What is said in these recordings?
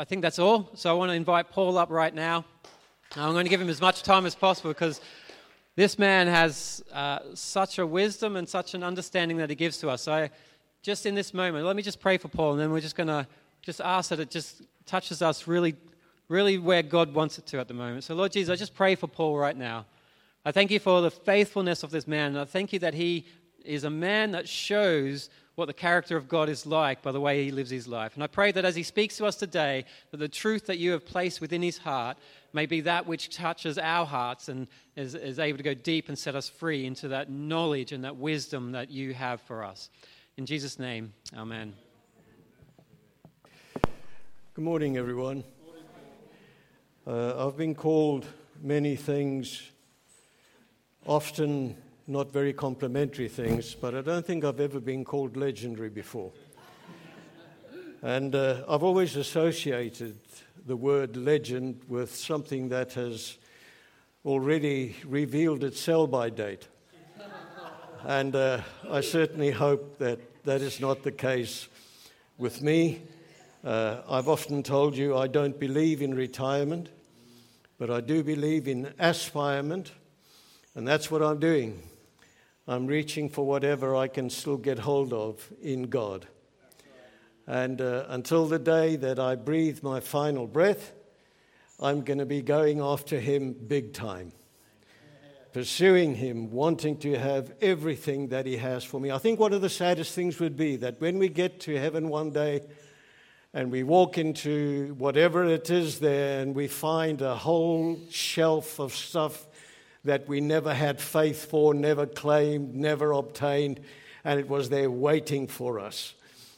I think that's all. So I want to invite Paul up right now. I'm going to give him as much time as possible because this man has uh, such a wisdom and such an understanding that he gives to us. So, I, just in this moment, let me just pray for Paul, and then we're just going to just ask that it just touches us really, really where God wants it to at the moment. So, Lord Jesus, I just pray for Paul right now. I thank you for the faithfulness of this man, and I thank you that he is a man that shows what the character of God is like by the way he lives his life. And I pray that as he speaks to us today, that the truth that you have placed within his heart may be that which touches our hearts and is, is able to go deep and set us free into that knowledge and that wisdom that you have for us. In Jesus' name, amen. Good morning, everyone. Uh, I've been called many things, often not very complimentary things, but I don't think I've ever been called legendary before. and uh, I've always associated the word legend with something that has already revealed its sell by date. and uh, I certainly hope that that is not the case with me. Uh, I've often told you I don't believe in retirement, but I do believe in aspirement, and that's what I'm doing. I'm reaching for whatever I can still get hold of in God. And uh, until the day that I breathe my final breath, I'm going to be going after Him big time, pursuing Him, wanting to have everything that He has for me. I think one of the saddest things would be that when we get to heaven one day, and we walk into whatever it is there and we find a whole shelf of stuff that we never had faith for, never claimed, never obtained, and it was there waiting for us.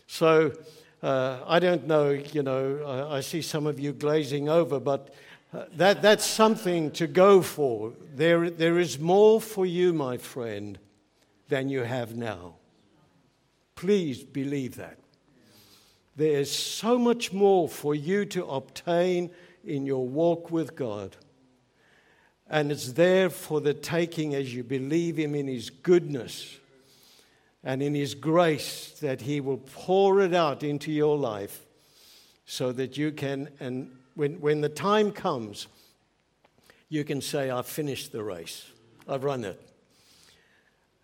So uh, I don't know, you know, I, I, see some of you glazing over, but uh, that, that's something to go for. There, there is more for you, my friend, than you have now. Please believe that. There is so much more for you to obtain in your walk with God. And it's there for the taking as you believe Him in His goodness and in His grace that He will pour it out into your life so that you can, and when, when the time comes, you can say, I've finished the race, I've run it.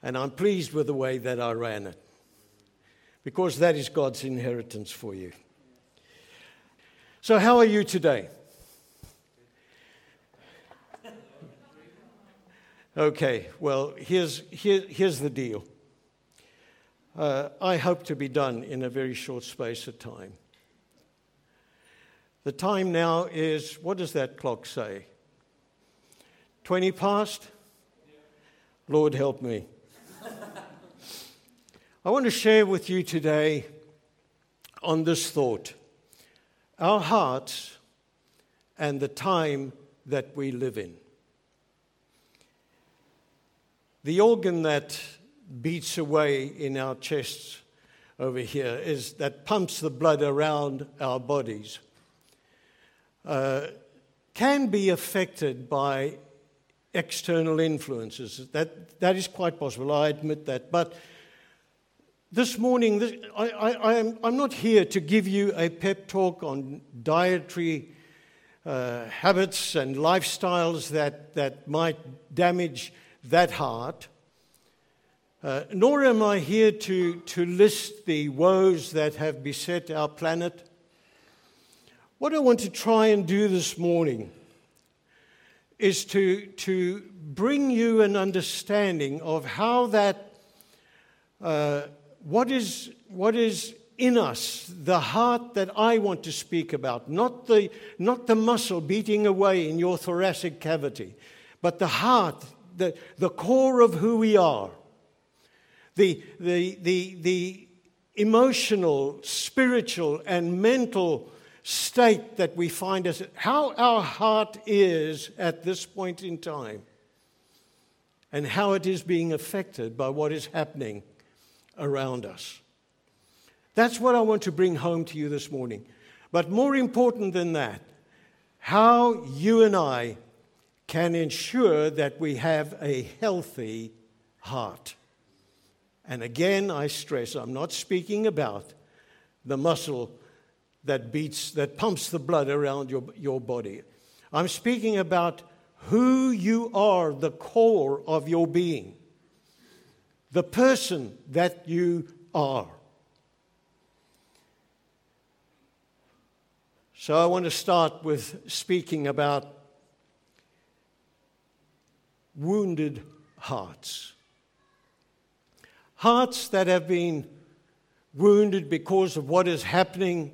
And I'm pleased with the way that I ran it because that is God's inheritance for you. So, how are you today? Okay, well, here's, here, here's the deal. Uh, I hope to be done in a very short space of time. The time now is, what does that clock say? 20 past? Lord help me. I want to share with you today on this thought our hearts and the time that we live in. The organ that beats away in our chests over here is that pumps the blood around our bodies. Uh, can be affected by external influences. That, that is quite possible, I admit that. But this morning, this, I, I, am, I'm not here to give you a pep talk on dietary uh, habits and lifestyles that, that might damage that heart. Uh, nor am I here to, to list the woes that have beset our planet. What I want to try and do this morning is to, to bring you an understanding of how that, uh, what, is, what is in us, the heart that I want to speak about, not the, not the muscle beating away in your thoracic cavity, but the heart the, the core of who we are, the, the, the, the emotional, spiritual, and mental state that we find us, how our heart is at this point in time, and how it is being affected by what is happening around us. That's what I want to bring home to you this morning. But more important than that, how you and I can ensure that we have a healthy heart. And again, I stress I'm not speaking about the muscle that beats, that pumps the blood around your, your body. I'm speaking about who you are, the core of your being, the person that you are. So I want to start with speaking about wounded hearts. Hearts that have been wounded because of what is happening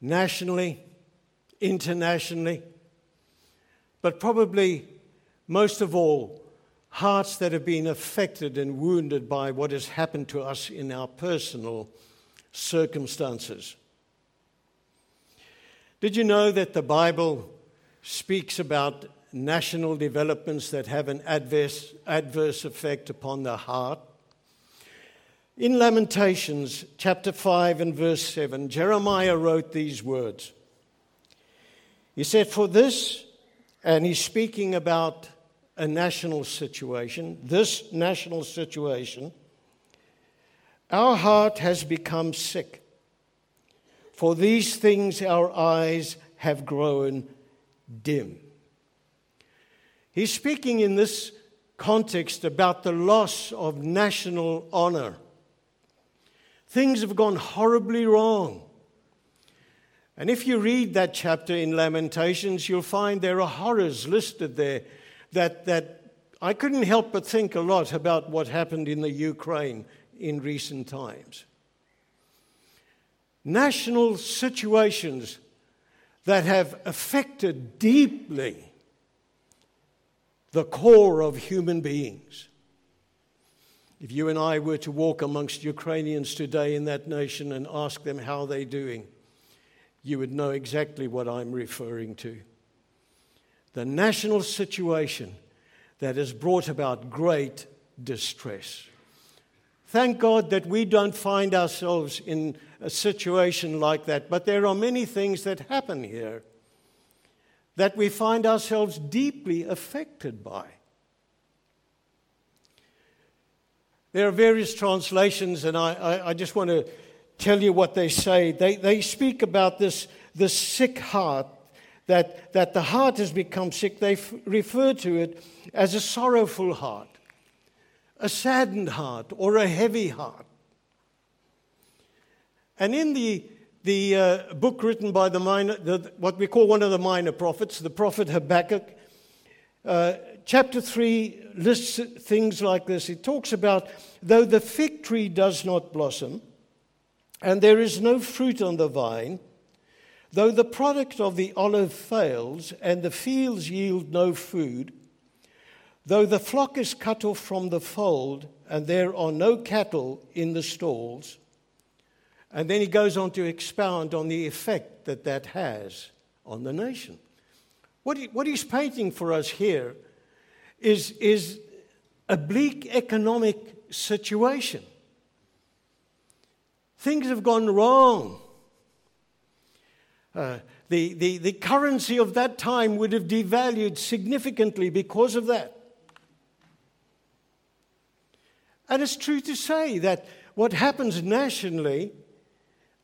nationally, internationally, but probably most of all, hearts that have been affected and wounded by what has happened to us in our personal circumstances. Did you know that the Bible speaks about national developments that have an adverse, adverse effect upon the heart? In Lamentations chapter 5 and verse 7, Jeremiah wrote these words. He said, For this, and he's speaking about a national situation, this national situation, our heart has become sick. For these things our eyes have grown dim. He's speaking in this context about the loss of national honor Things have gone horribly wrong. And if you read that chapter in Lamentations, you'll find there are horrors listed there that, that I couldn't help but think a lot about what happened in the Ukraine in recent times. National situations that have affected deeply the core of human beings. If you and I were to walk amongst Ukrainians today in that nation and ask them how they're doing, you would know exactly what I'm referring to. The national situation that has brought about great distress. Thank God that we don't find ourselves in a situation like that, but there are many things that happen here that we find ourselves deeply affected by. There are various translations, and I, I, I just want to tell you what they say. They, they speak about this, this sick heart, that, that the heart has become sick. They f- refer to it as a sorrowful heart, a saddened heart, or a heavy heart. And in the, the uh, book written by the minor, the, what we call one of the minor prophets, the prophet Habakkuk, uh, chapter 3 lists things like this. It talks about though the fig tree does not blossom, and there is no fruit on the vine, though the product of the olive fails, and the fields yield no food, though the flock is cut off from the fold, and there are no cattle in the stalls. And then he goes on to expound on the effect that that has on the nation. What, he, what he's painting for us here is, is a bleak economic situation. Things have gone wrong. Uh, the, the, the currency of that time would have devalued significantly because of that. And it's true to say that what happens nationally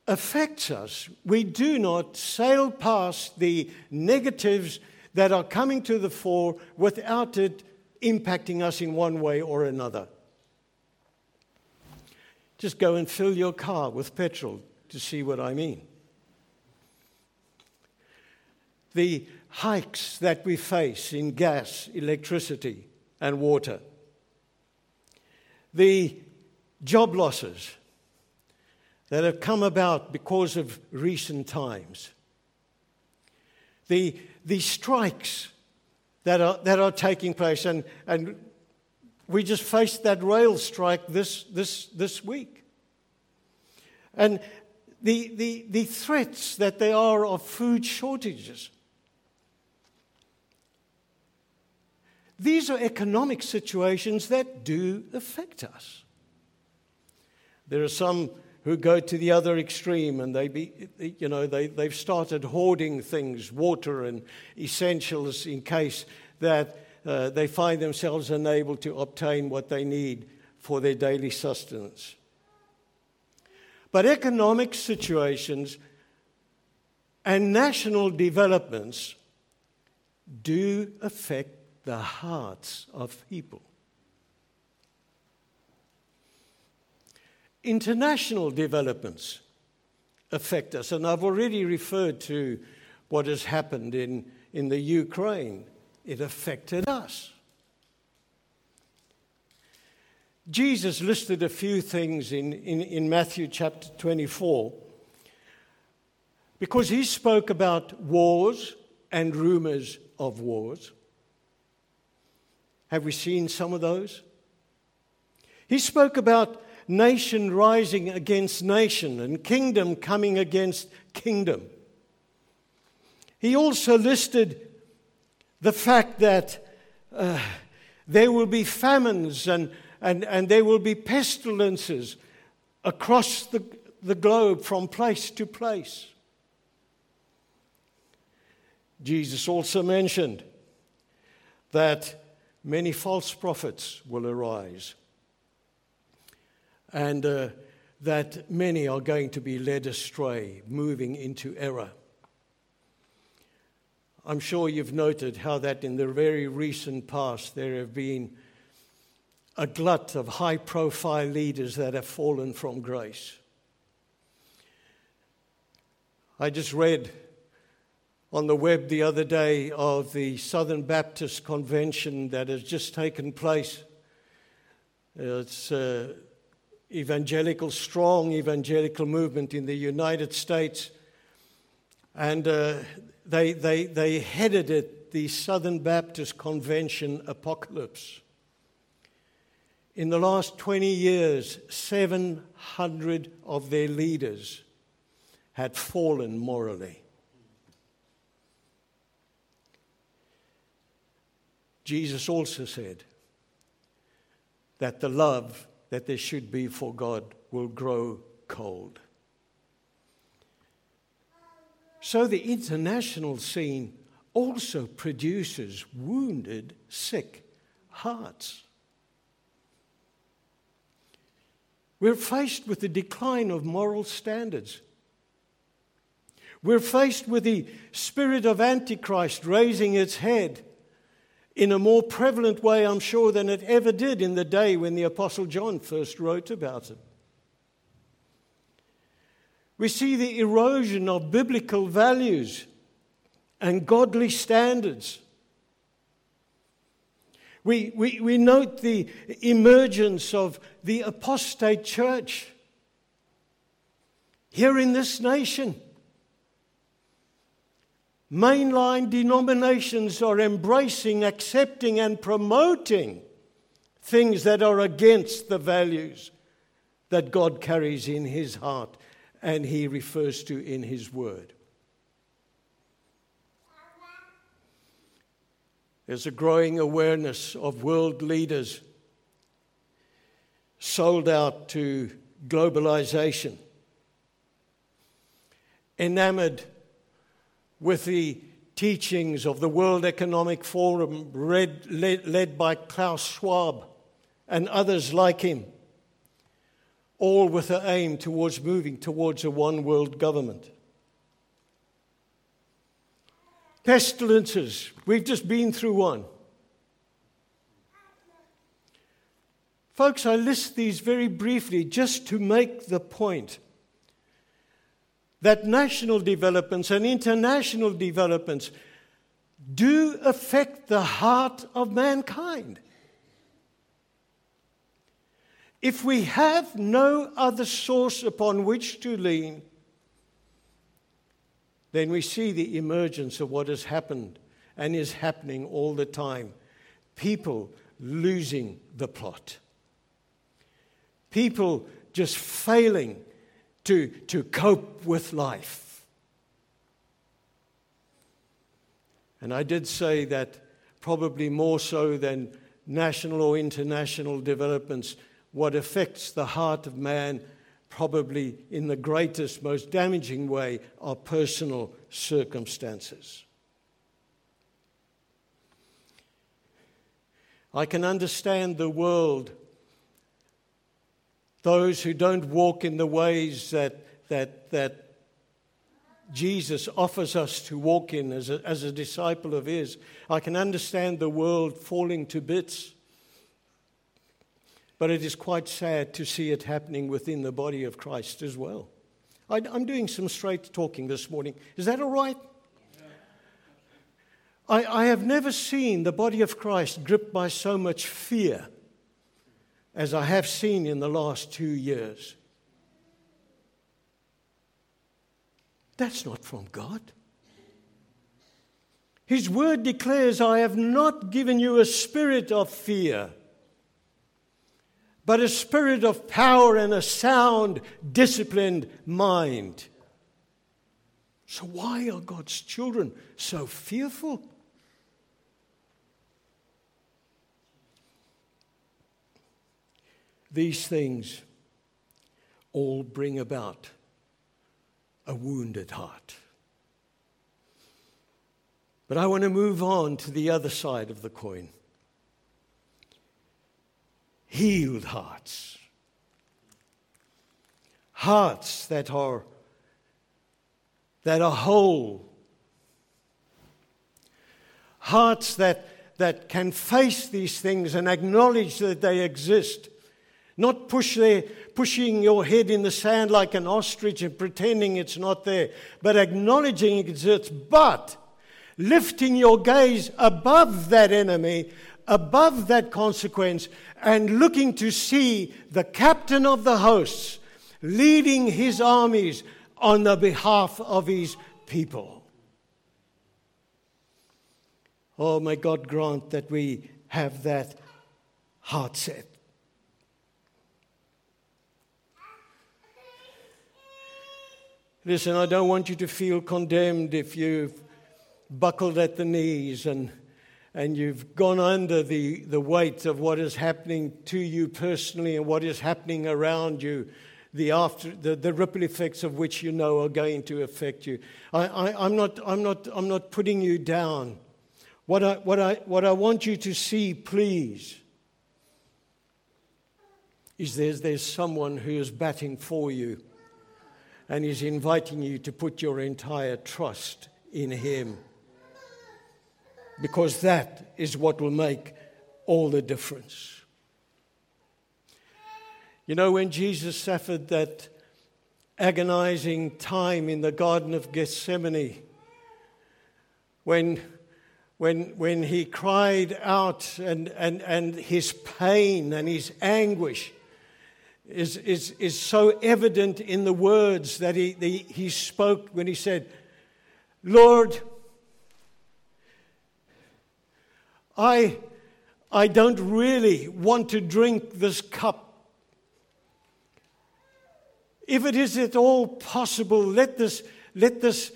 affects us. We do not sail past the negatives that are coming to the fore without it impacting us in one way or another. Just go and fill your car with petrol to see what I mean. The hikes that we face in gas, electricity, and water. The job losses that have come about because of recent times. The the strikes that are, that are taking place. And, and we just faced that rail strike this, this, this week. And the, the, the threats that there are of food shortages. These are economic situations that do affect us. There are some who go to the other extreme and they be, you know, they, they've started hoarding things, water and essentials, in case that uh, they find themselves unable to obtain what they need for their daily sustenance. But economic situations and national developments do affect the hearts of people. International developments affect us, and I've already referred to what has happened in, in the Ukraine. It affected us. Jesus listed a few things in, in, in Matthew chapter 24 because he spoke about wars and rumors of wars. Have we seen some of those? He spoke about nation rising against nation and kingdom coming against kingdom. He also listed the fact that uh, there will be famines and, and, and there will be pestilences across the, the globe from place to place. Jesus also mentioned that many false prophets will arise and uh, that many are going to be led astray, moving into error. I'm sure you've noted how that in the very recent past there have been a glut of high profile leaders that have fallen from grace. I just read on the web the other day of the Southern Baptist Convention that has just taken place. It's uh, evangelical, strong evangelical movement in the United States. And uh, they, they, they headed it the Southern Baptist Convention Apocalypse. In the last 20 years, 700 of their leaders had fallen morally. Jesus also said that the love that there should be for God will grow cold. So the international scene also produces wounded, sick hearts. We're faced with the decline of moral standards. We're faced with the spirit of Antichrist raising its head in a more prevalent way, I'm sure, than it ever did in the day when the Apostle John first wrote about it. We see the erosion of biblical values and godly standards. We, we, we note the emergence of the apostate church here in this nation. Mainline denominations are embracing, accepting, and promoting things that are against the values that God carries in His heart and He refers to in His Word. There's a growing awareness of world leaders sold out to globalization, enamored with the teachings of the World Economic Forum, led, led, led by Klaus Schwab and others like him, all with the aim towards moving towards a one world government. Pestilences, we've just been through one. Folks, I list these very briefly just to make the point that national developments and international developments do affect the heart of mankind. If we have no other source upon which to lean, then we see the emergence of what has happened and is happening all the time people losing the plot, people just failing to, to cope with life. And I did say that probably more so than national or international developments, what affects the heart of man, probably in the greatest, most damaging way, are personal circumstances. I can understand the world those who don't walk in the ways that, that, that Jesus offers us to walk in as a, as a disciple of His. I can understand the world falling to bits, but it is quite sad to see it happening within the body of Christ as well. I, am doing some straight talking this morning. Is that all right? I, I have never seen the body of Christ gripped by so much fear as I have seen in the last two years. That's not from God. His word declares, I have not given you a spirit of fear, but a spirit of power and a sound, disciplined mind. So, why are God's children so fearful? These things all bring about a wounded heart. But I want to move on to the other side of the coin healed hearts. Hearts that are, that are whole. Hearts that, that can face these things and acknowledge that they exist not push pushing your head in the sand like an ostrich and pretending it's not there, but acknowledging it exists, but lifting your gaze above that enemy, above that consequence, and looking to see the captain of the hosts leading his armies on the behalf of his people. Oh, may God grant that we have that heart set. Listen, I don't want you to feel condemned if you've buckled at the knees and, and you've gone under the, the weight of what is happening to you personally and what is happening around you, the, after, the, the ripple effects of which you know are going to affect you. I, I, I'm, not, I'm, not, I'm not putting you down. What I, what, I, what I want you to see, please, is there's, there's someone who is batting for you and He's inviting you to put your entire trust in Him. Because that is what will make all the difference. You know, when Jesus suffered that agonizing time in the Garden of Gethsemane, when, when, when he cried out and, and, and his pain and his anguish, is, is, is so evident in the words that he, the, he spoke when he said, Lord, I, I don't really want to drink this cup. If it is at all possible, let this, let this,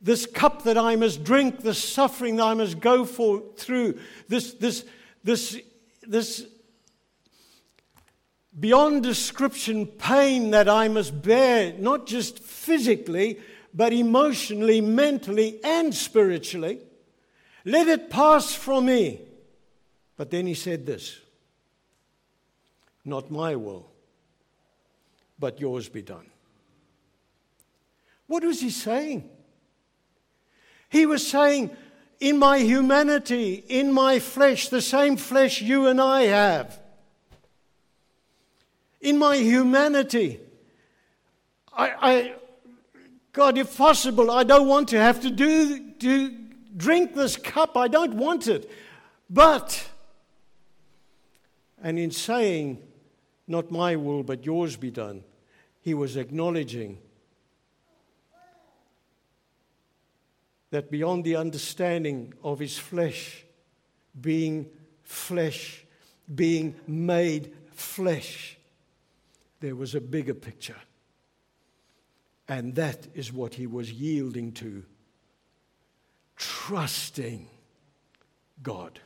this cup that I must drink, the suffering that I must go for, through, this, this, this, this beyond description pain that I must bear, not just physically, but emotionally, mentally, and spiritually. Let it pass from me. But then he said this Not my will, but yours be done. What was he saying? He was saying, In my humanity, in my flesh, the same flesh you and I have, in my humanity. I, I, God, if possible, I don't want to have to do, to drink this cup. I don't want it. But, and in saying, not my will, but yours be done, he was acknowledging that beyond the understanding of his flesh being flesh, being made flesh, there was a bigger picture. And that is what he was yielding to trusting God.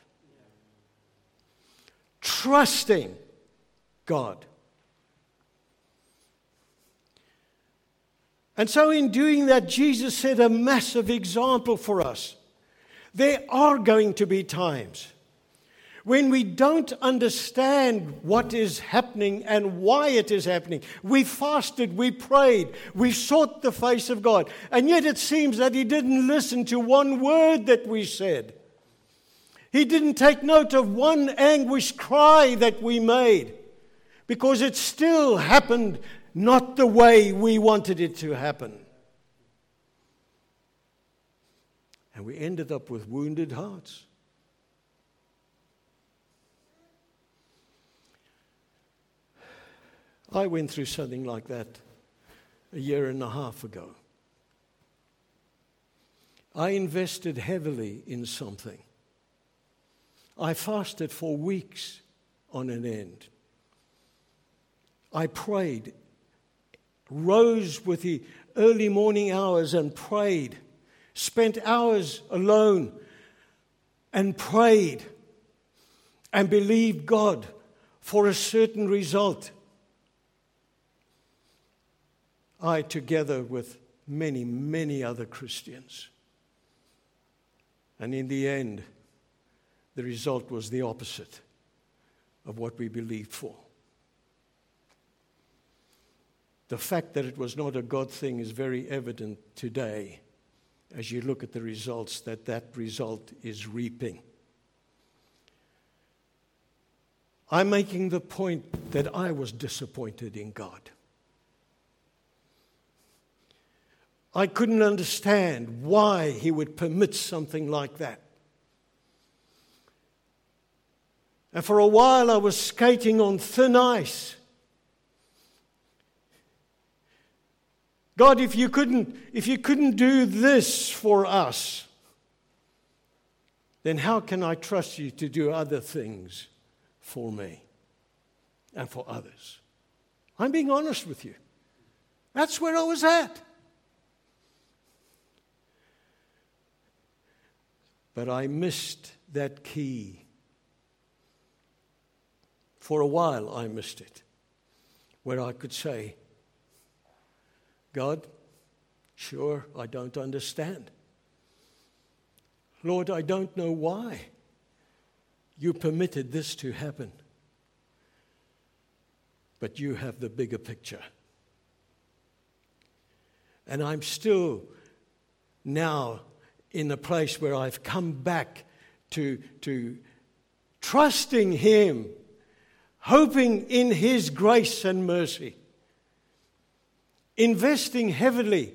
Trusting God. And so, in doing that, Jesus set a massive example for us. There are going to be times when we don't understand what is happening and why it is happening. We fasted, we prayed, we sought the face of God, and yet it seems that He didn't listen to one word that we said. He didn't take note of one anguished cry that we made because it still happened not the way we wanted it to happen. And we ended up with wounded hearts. I went through something like that a year and a half ago. I invested heavily in something. I fasted for weeks on an end. I prayed, rose with the early morning hours and prayed, spent hours alone and prayed and believed God for a certain result. I, together with many, many other Christians. And in the end, the result was the opposite of what we believed for. The fact that it was not a God thing is very evident today as you look at the results that that result is reaping. I'm making the point that I was disappointed in God. I couldn't understand why he would permit something like that. And for a while, I was skating on thin ice. God, if you couldn't, if you couldn't do this for us, then how can I trust you to do other things for me and for others? I'm being honest with you. That's where I was at. But I missed that key. For a while, I missed it, where I could say, God, sure, I don't understand. Lord, I don't know why you permitted this to happen. But you have the bigger picture. And I'm still now in a place where I've come back to, to trusting Him, hoping in His grace and mercy, investing heavily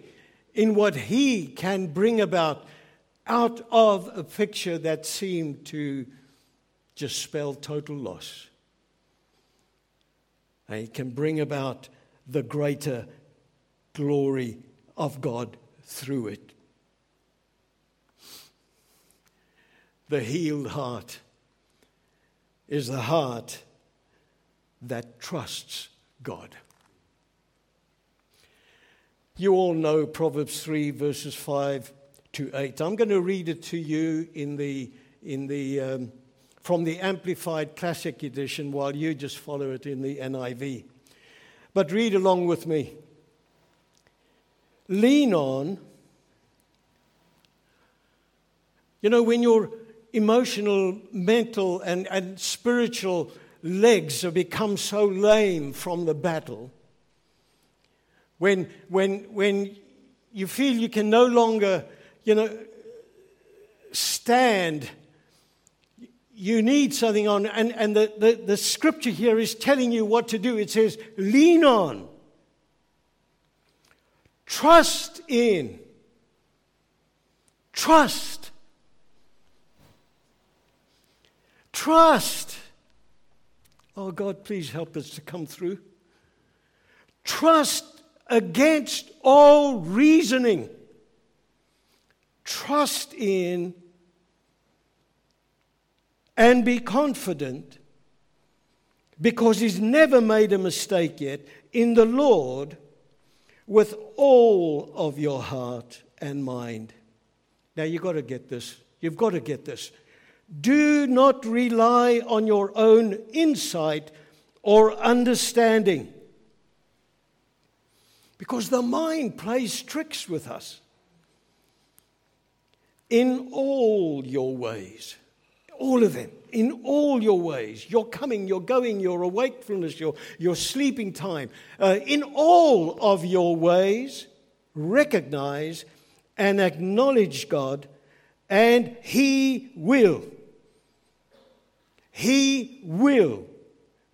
in what He can bring about out of a picture that seemed to just spell total loss. And He can bring about the greater glory of God through it. The healed heart is the heart that trusts God. You all know Proverbs 3, verses 5 to 8. I'm going to read it to you in the, in the, um, from the Amplified Classic Edition while you just follow it in the NIV. But read along with me. Lean on. You know, when you're emotional, mental, and, and spiritual legs have become so lame from the battle, when, when, when you feel you can no longer, you know, stand, you need something on. And, and the, the, the scripture here is telling you what to do. It says, lean on, trust in, trust Trust. Oh, God, please help us to come through. Trust against all reasoning. Trust in and be confident because he's never made a mistake yet in the Lord with all of your heart and mind. Now, you've got to get this. You've got to get this. Do not rely on your own insight or understanding. Because the mind plays tricks with us. In all your ways, all of them, in all your ways, your coming, your going, your awakefulness, your, your sleeping time, uh, in all of your ways, recognize and acknowledge God, and He will. He will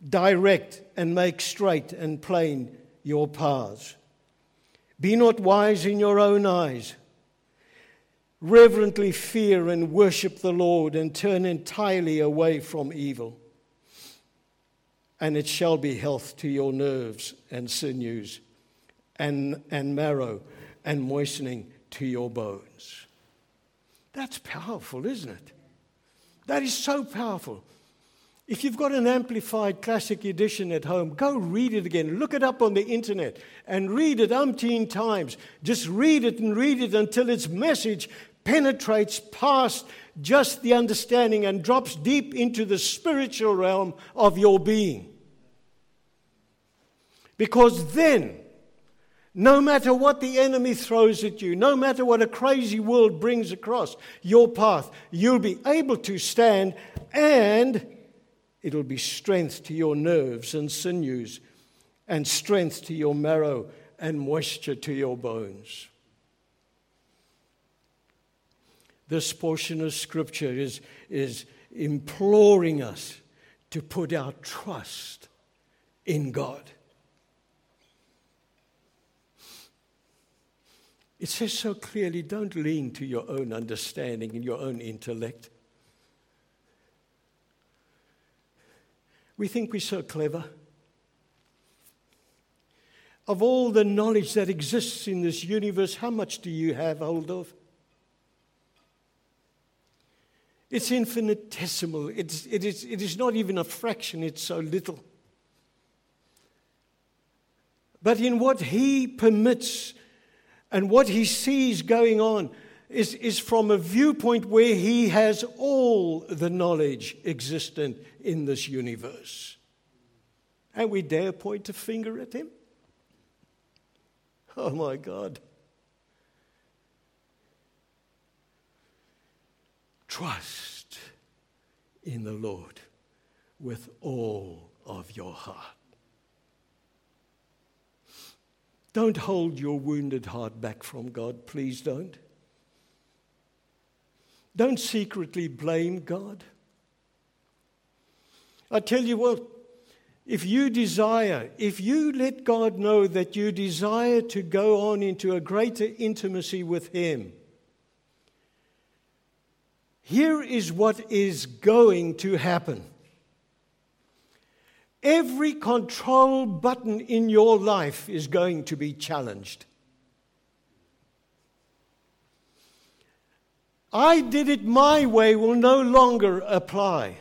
direct and make straight and plain your paths. Be not wise in your own eyes. Reverently fear and worship the Lord and turn entirely away from evil. And it shall be health to your nerves and sinews, and, and marrow and moistening to your bones. That's powerful, isn't it? That is so powerful. If you've got an amplified classic edition at home, go read it again. Look it up on the internet and read it umpteen times. Just read it and read it until its message penetrates past just the understanding and drops deep into the spiritual realm of your being. Because then, no matter what the enemy throws at you, no matter what a crazy world brings across your path, you'll be able to stand and It'll be strength to your nerves and sinews, and strength to your marrow, and moisture to your bones. This portion of Scripture is, is imploring us to put our trust in God. It says so clearly don't lean to your own understanding and your own intellect. We think we're so clever. Of all the knowledge that exists in this universe, how much do you have hold of? It's infinitesimal. It's, it, is, it is not even a fraction, it's so little. But in what he permits and what he sees going on is, is from a viewpoint where he has all the knowledge existent in this universe. And we dare point a finger at him? Oh my God. Trust in the Lord with all of your heart. Don't hold your wounded heart back from God. Please don't. Don't secretly blame God. I tell you what, if you desire, if you let God know that you desire to go on into a greater intimacy with Him, here is what is going to happen. Every control button in your life is going to be challenged. I did it my way will no longer apply.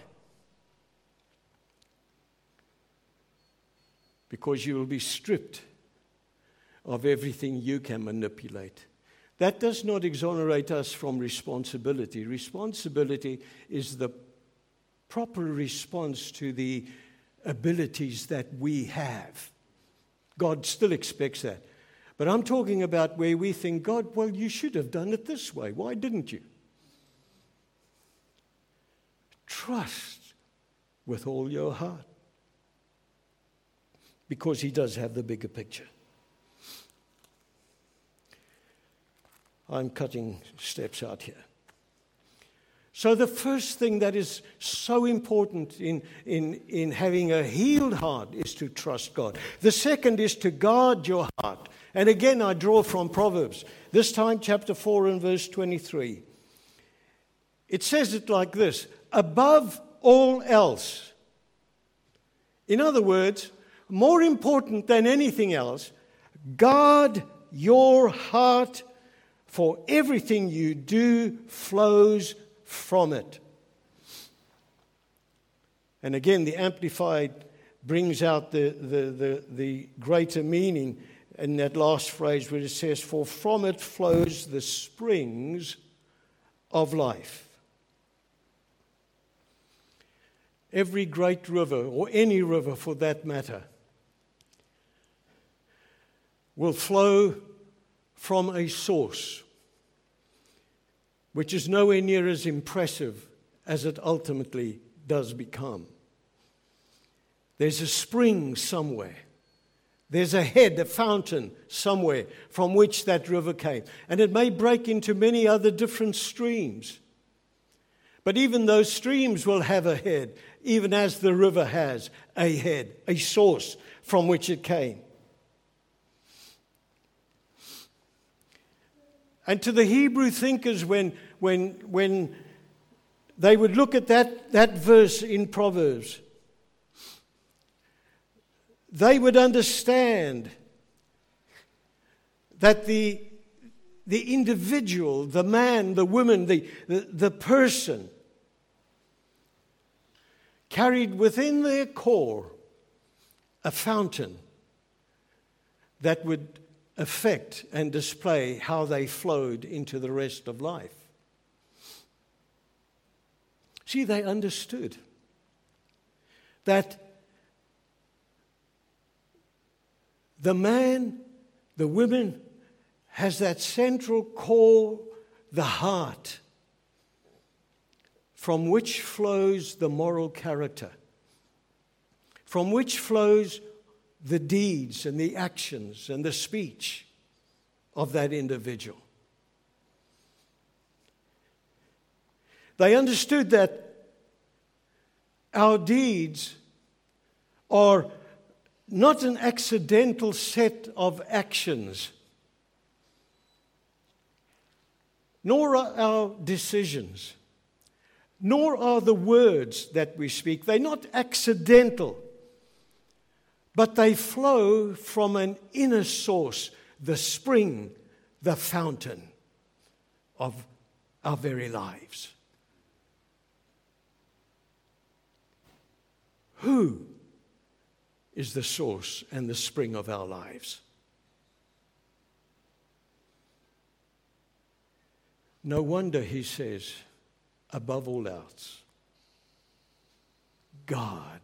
Because you will be stripped of everything you can manipulate. That does not exonerate us from responsibility. Responsibility is the proper response to the abilities that we have. God still expects that. But I'm talking about where we think, God, well, you should have done it this way. Why didn't you? Trust with all your heart. Because He does have the bigger picture. I'm cutting steps out here. So, the first thing that is so important in, in, in having a healed heart is to trust God. The second is to guard your heart. And again, I draw from Proverbs, this time, chapter 4 and verse 23. It says it like this above all else. In other words, more important than anything else, guard your heart, for everything you do flows from it. And again, the Amplified brings out the, the, the, the greater meaning in that last phrase where it says, For from it flows the springs of life. Every great river, or any river for that matter, will flow from a source which is nowhere near as impressive as it ultimately does become. There's a spring somewhere. There's a head, a fountain somewhere from which that river came. And it may break into many other different streams. But even those streams will have a head, even as the river has a head, a source from which it came. And to the Hebrew thinkers, when, when, when they would look at that, that verse in Proverbs, they would understand that the, the individual, the man, the woman, the, the, the person, carried within their core a fountain that would affect and display how they flowed into the rest of life. See, they understood that the man, the woman, has that central core, the heart, from which flows the moral character, from which flows the deeds and the actions and the speech of that individual. They understood that our deeds are not an accidental set of actions, nor are our decisions, nor are the words that we speak. They're not accidental but they flow from an inner source, the spring, the fountain of our very lives. Who is the source and the spring of our lives? No wonder he says, above all else, guard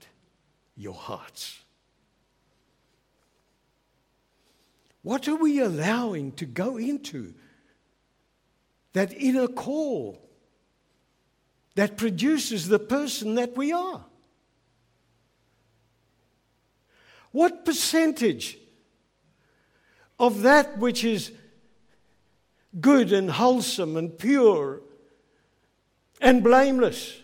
your hearts. What are we allowing to go into that inner core that produces the person that we are? What percentage of that which is good and wholesome and pure and blameless?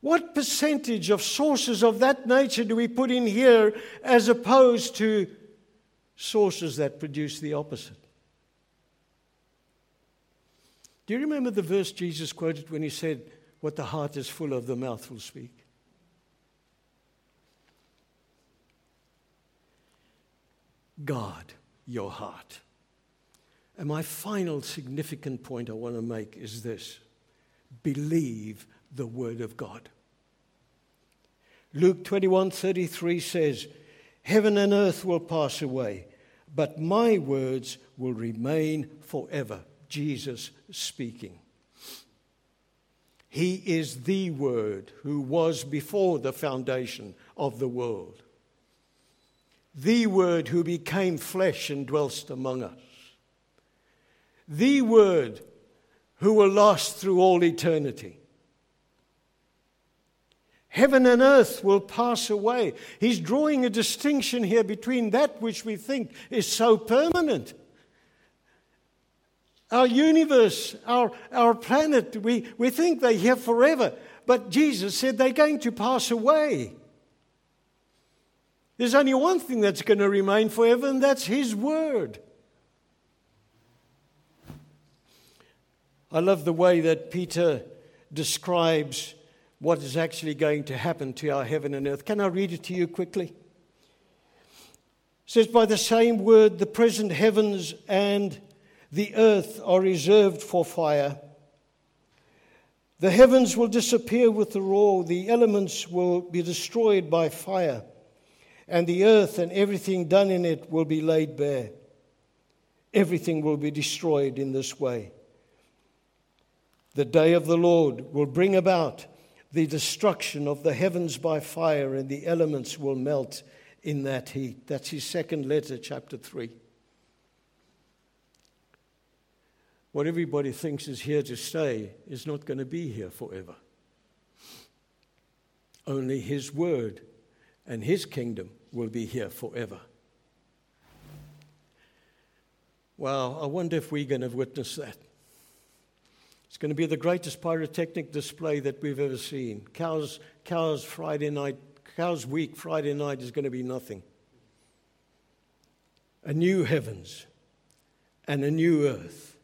What percentage of sources of that nature do we put in here as opposed to sources that produce the opposite. Do you remember the verse Jesus quoted when he said, What the heart is full of, the mouth will speak? Guard your heart. And my final significant point I want to make is this believe the word of God. Luke 21 33 says, Heaven and earth will pass away, but my words will remain forever. Jesus speaking. He is the Word who was before the foundation of the world. The Word who became flesh and dwelt among us. The Word who will last through all eternity. Heaven and earth will pass away. He's drawing a distinction here between that which we think is so permanent. Our universe, our, our planet, we, we think they're here forever. But Jesus said they're going to pass away. There's only one thing that's going to remain forever, and that's His Word. I love the way that Peter describes what is actually going to happen to our heaven and earth. Can I read it to you quickly? It says, By the same word, the present heavens and the earth are reserved for fire. The heavens will disappear with the roar, the elements will be destroyed by fire, and the earth and everything done in it will be laid bare. Everything will be destroyed in this way. The day of the Lord will bring about the destruction of the heavens by fire, and the elements will melt in that heat. That's his second letter, chapter 3. what everybody thinks is here to stay is not going to be here forever. Only His word and His kingdom will be here forever. Wow, I wonder if we're going to witness that. It's going to be the greatest pyrotechnic display that we've ever seen. Cowes, Cowes Friday night, Cowes Week Friday night is going to be nothing. A new heavens and a new earth.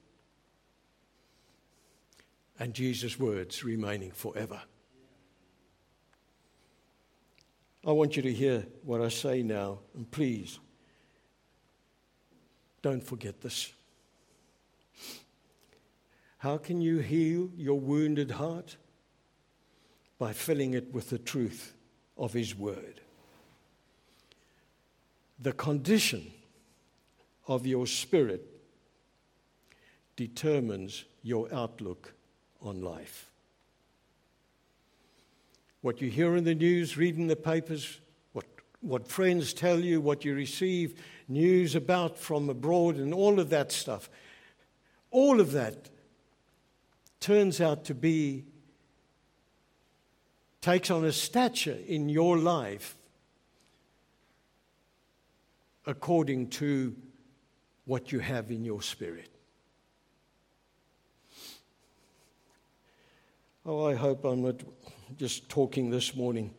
And Jesus' words remaining forever. I want you to hear what I say now, and please don't forget this. How can you heal your wounded heart? By filling it with the truth of His Word. The condition of your spirit determines your outlook on life. What you hear in the news, read in the papers, what, what friends tell you, what you receive news about from abroad, and all of that stuff, all of that turns out to be, takes on a stature in your life according to what you have in your spirit. Oh, I hope I'm not just talking this morning.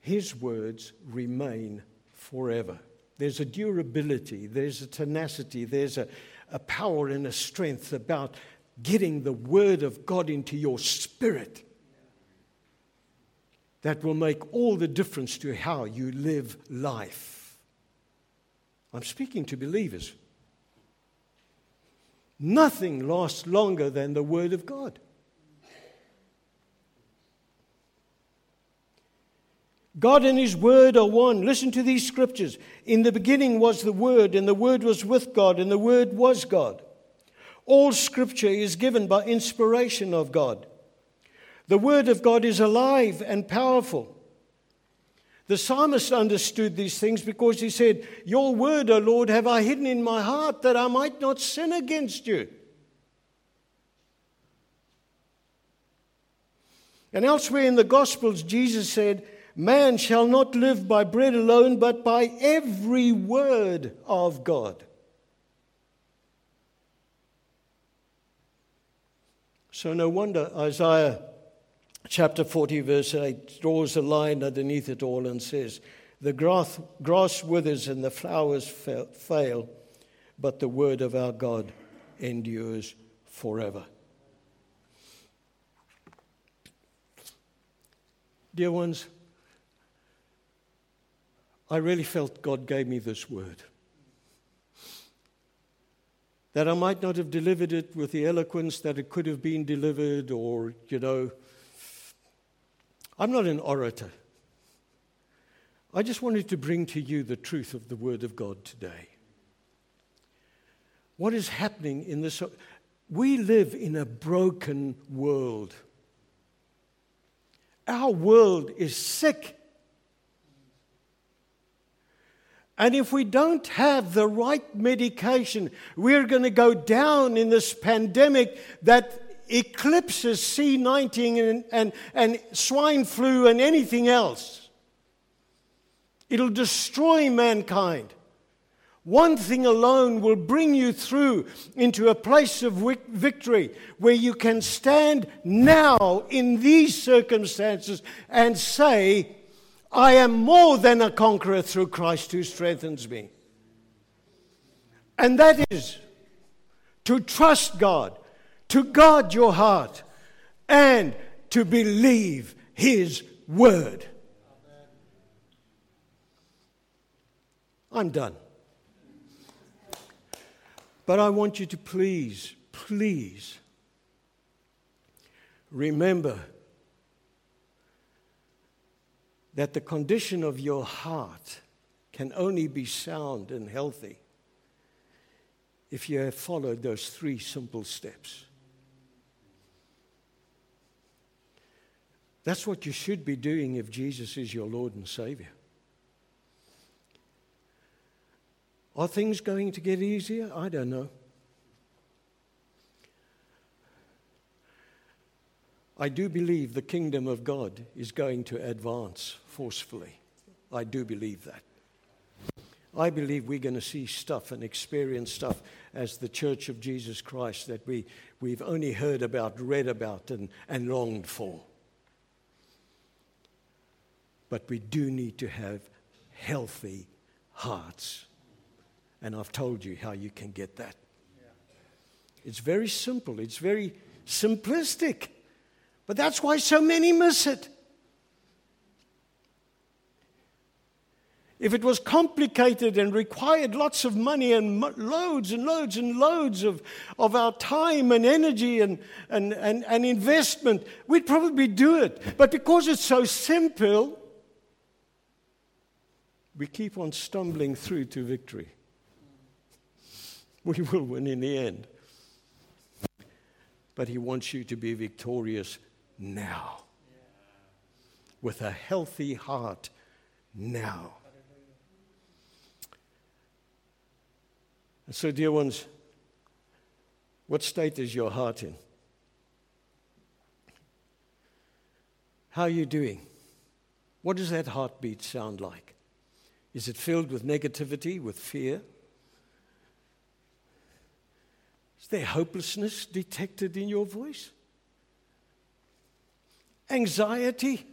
His words remain forever. There's a durability, there's a tenacity, there's a, a power and a strength about getting the Word of God into your spirit that will make all the difference to how you live life. I'm speaking to believers. Nothing lasts longer than the Word of God. God and His Word are one. Listen to these scriptures. In the beginning was the Word, and the Word was with God, and the Word was God. All scripture is given by inspiration of God. The Word of God is alive and powerful. The psalmist understood these things because he said, Your word, O Lord, have I hidden in my heart that I might not sin against you. And elsewhere in the Gospels, Jesus said, Man shall not live by bread alone, but by every word of God. So, no wonder Isaiah chapter 40, verse 8 draws a line underneath it all and says, The grass, grass withers and the flowers fail, but the word of our God endures forever. Dear ones, I really felt God gave me this word. That I might not have delivered it with the eloquence that it could have been delivered, or, you know, I'm not an orator. I just wanted to bring to you the truth of the Word of God today. What is happening in this? We live in a broken world. Our world is sick And if we don't have the right medication, we're going to go down in this pandemic that eclipses C19 and, and, and swine flu and anything else. It'll destroy mankind. One thing alone will bring you through into a place of victory where you can stand now in these circumstances and say, I am more than a conqueror through Christ who strengthens me. And that is to trust God, to guard your heart, and to believe His word. I'm done. But I want you to please, please remember that the condition of your heart can only be sound and healthy if you have followed those three simple steps. That's what you should be doing if Jesus is your Lord and Savior. Are things going to get easier? I don't know. I do believe the kingdom of God is going to advance forcefully. I do believe that. I believe we're going to see stuff and experience stuff as the Church of Jesus Christ that we, we've only heard about, read about, and, and longed for. But we do need to have healthy hearts. And I've told you how you can get that. It's very simple, it's very simplistic. But that's why so many miss it. If it was complicated and required lots of money and loads and loads and loads of, of our time and energy and, and, and, and investment, we'd probably do it. But because it's so simple, we keep on stumbling through to victory. We will win in the end. But He wants you to be victorious now. With a healthy heart now. And so, dear ones, what state is your heart in? How are you doing? What does that heartbeat sound like? Is it filled with negativity, with fear? Is there hopelessness detected in your voice? Anxiety?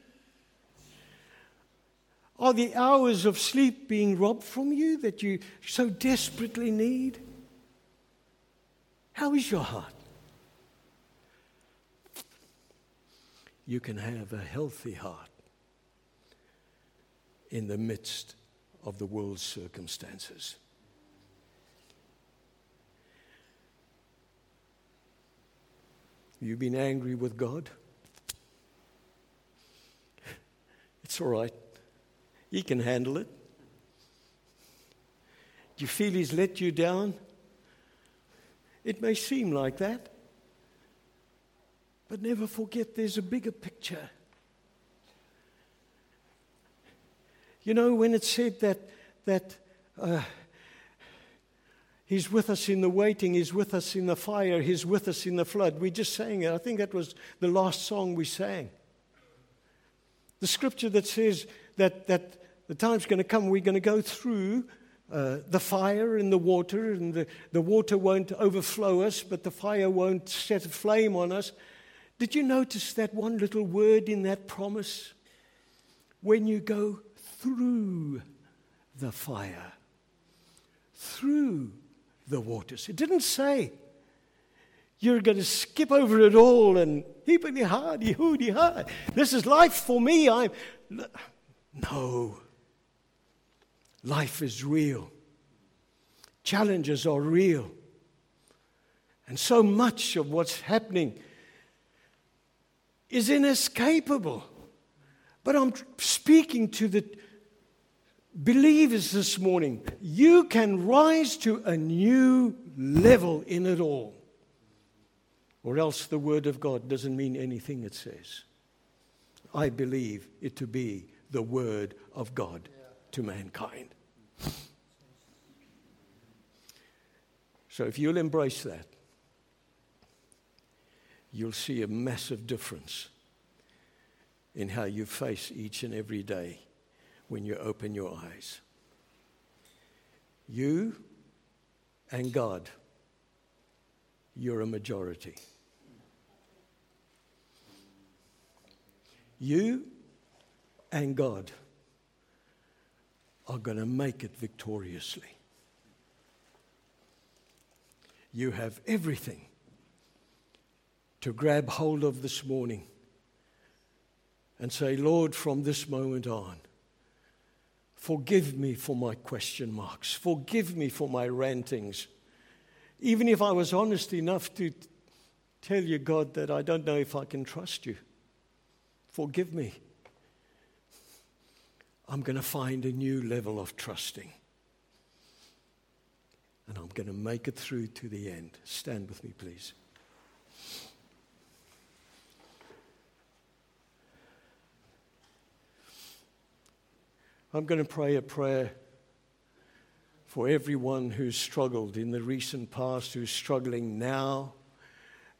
Are the hours of sleep being robbed from you that you so desperately need? How is your heart? You can have a healthy heart in the midst of the world's circumstances. You've been angry with God? It's all right. He can handle it. Do you feel He's let you down? It may seem like that. But never forget there's a bigger picture. You know, when it said that, that uh, He's with us in the waiting, He's with us in the fire, He's with us in the flood. We just sang it. I think that was the last song we sang. The scripture that says that, that the time's going to come, we're going to go through uh, the fire and the water, and the, the water won't overflow us, but the fire won't set a flame on us. Did you notice that one little word in that promise? When you go through the fire, through the waters. It didn't say you're going to skip over it all and heepity hardy, hoody hard. This is life for me. I'm no. Life is real. Challenges are real. And so much of what's happening is inescapable. But I'm speaking to the believers this morning. You can rise to a new level in it all. Or else the Word of God doesn't mean anything it says. I believe it to be the Word of God to mankind. So if you'll embrace that, you'll see a massive difference in how you face each and every day when you open your eyes. You and God, you're a majority. You and God are going to make it victoriously. You have everything to grab hold of this morning and say, Lord, from this moment on, forgive me for my question marks, forgive me for my rantings. Even if I was honest enough to tell you, God, that I don't know if I can trust you, forgive me. I'm going to find a new level of trusting. And I'm going to make it through to the end. Stand with me, please. I'm going to pray a prayer for everyone who's struggled in the recent past, who's struggling now,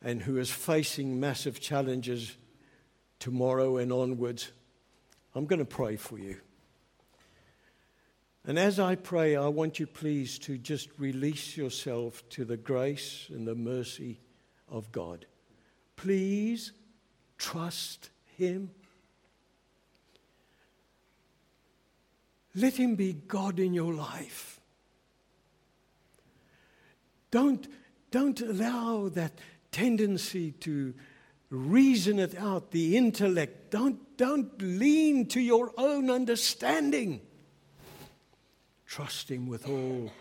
and who is facing massive challenges tomorrow and onwards. I'm going to pray for you. And as I pray, I want you please to just release yourself to the grace and the mercy of God. Please trust Him. Let Him be God in your life. Don't, don't allow that tendency to reason it out, the intellect. Don't, don't lean to your own understanding. Trust Him with all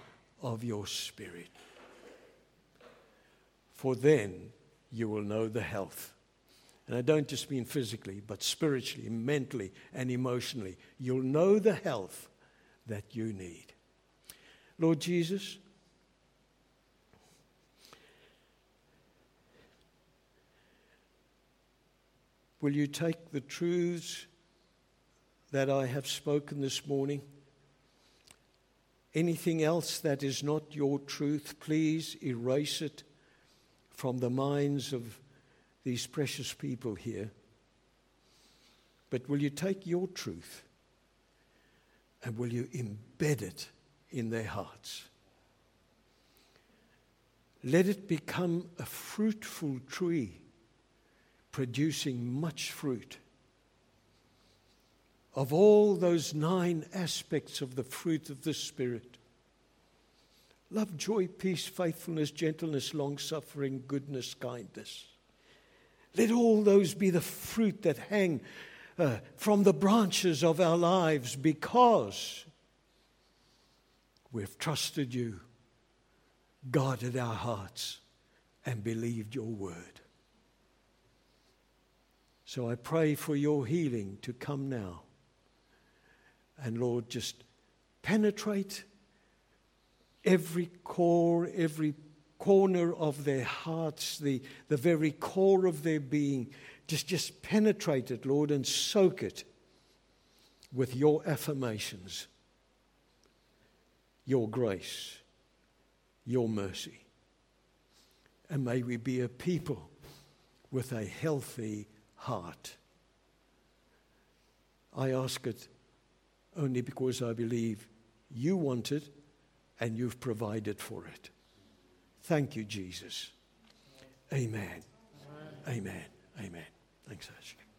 of your spirit. For then you will know the health. And I don't just mean physically, but spiritually, mentally, and emotionally. You'll know the health that you need. Lord Jesus, will you take the truths that I have spoken this morning? Anything else that is not your truth, please erase it from the minds of these precious people here. But will you take your truth and will you embed it in their hearts? Let it become a fruitful tree, producing much fruit. Of all those nine aspects of the fruit of the Spirit love, joy, peace, faithfulness, gentleness, long suffering, goodness, kindness. Let all those be the fruit that hang uh, from the branches of our lives because we've trusted you, guarded our hearts, and believed your word. So I pray for your healing to come now. And Lord, just penetrate every core, every corner of their hearts, the, the very core of their being. Just, just penetrate it, Lord, and soak it with your affirmations, your grace, your mercy. And may we be a people with a healthy heart. I ask it only because I believe you want it and you've provided for it. Thank you, Jesus. Amen. Amen. Amen. Thanks, Ashley.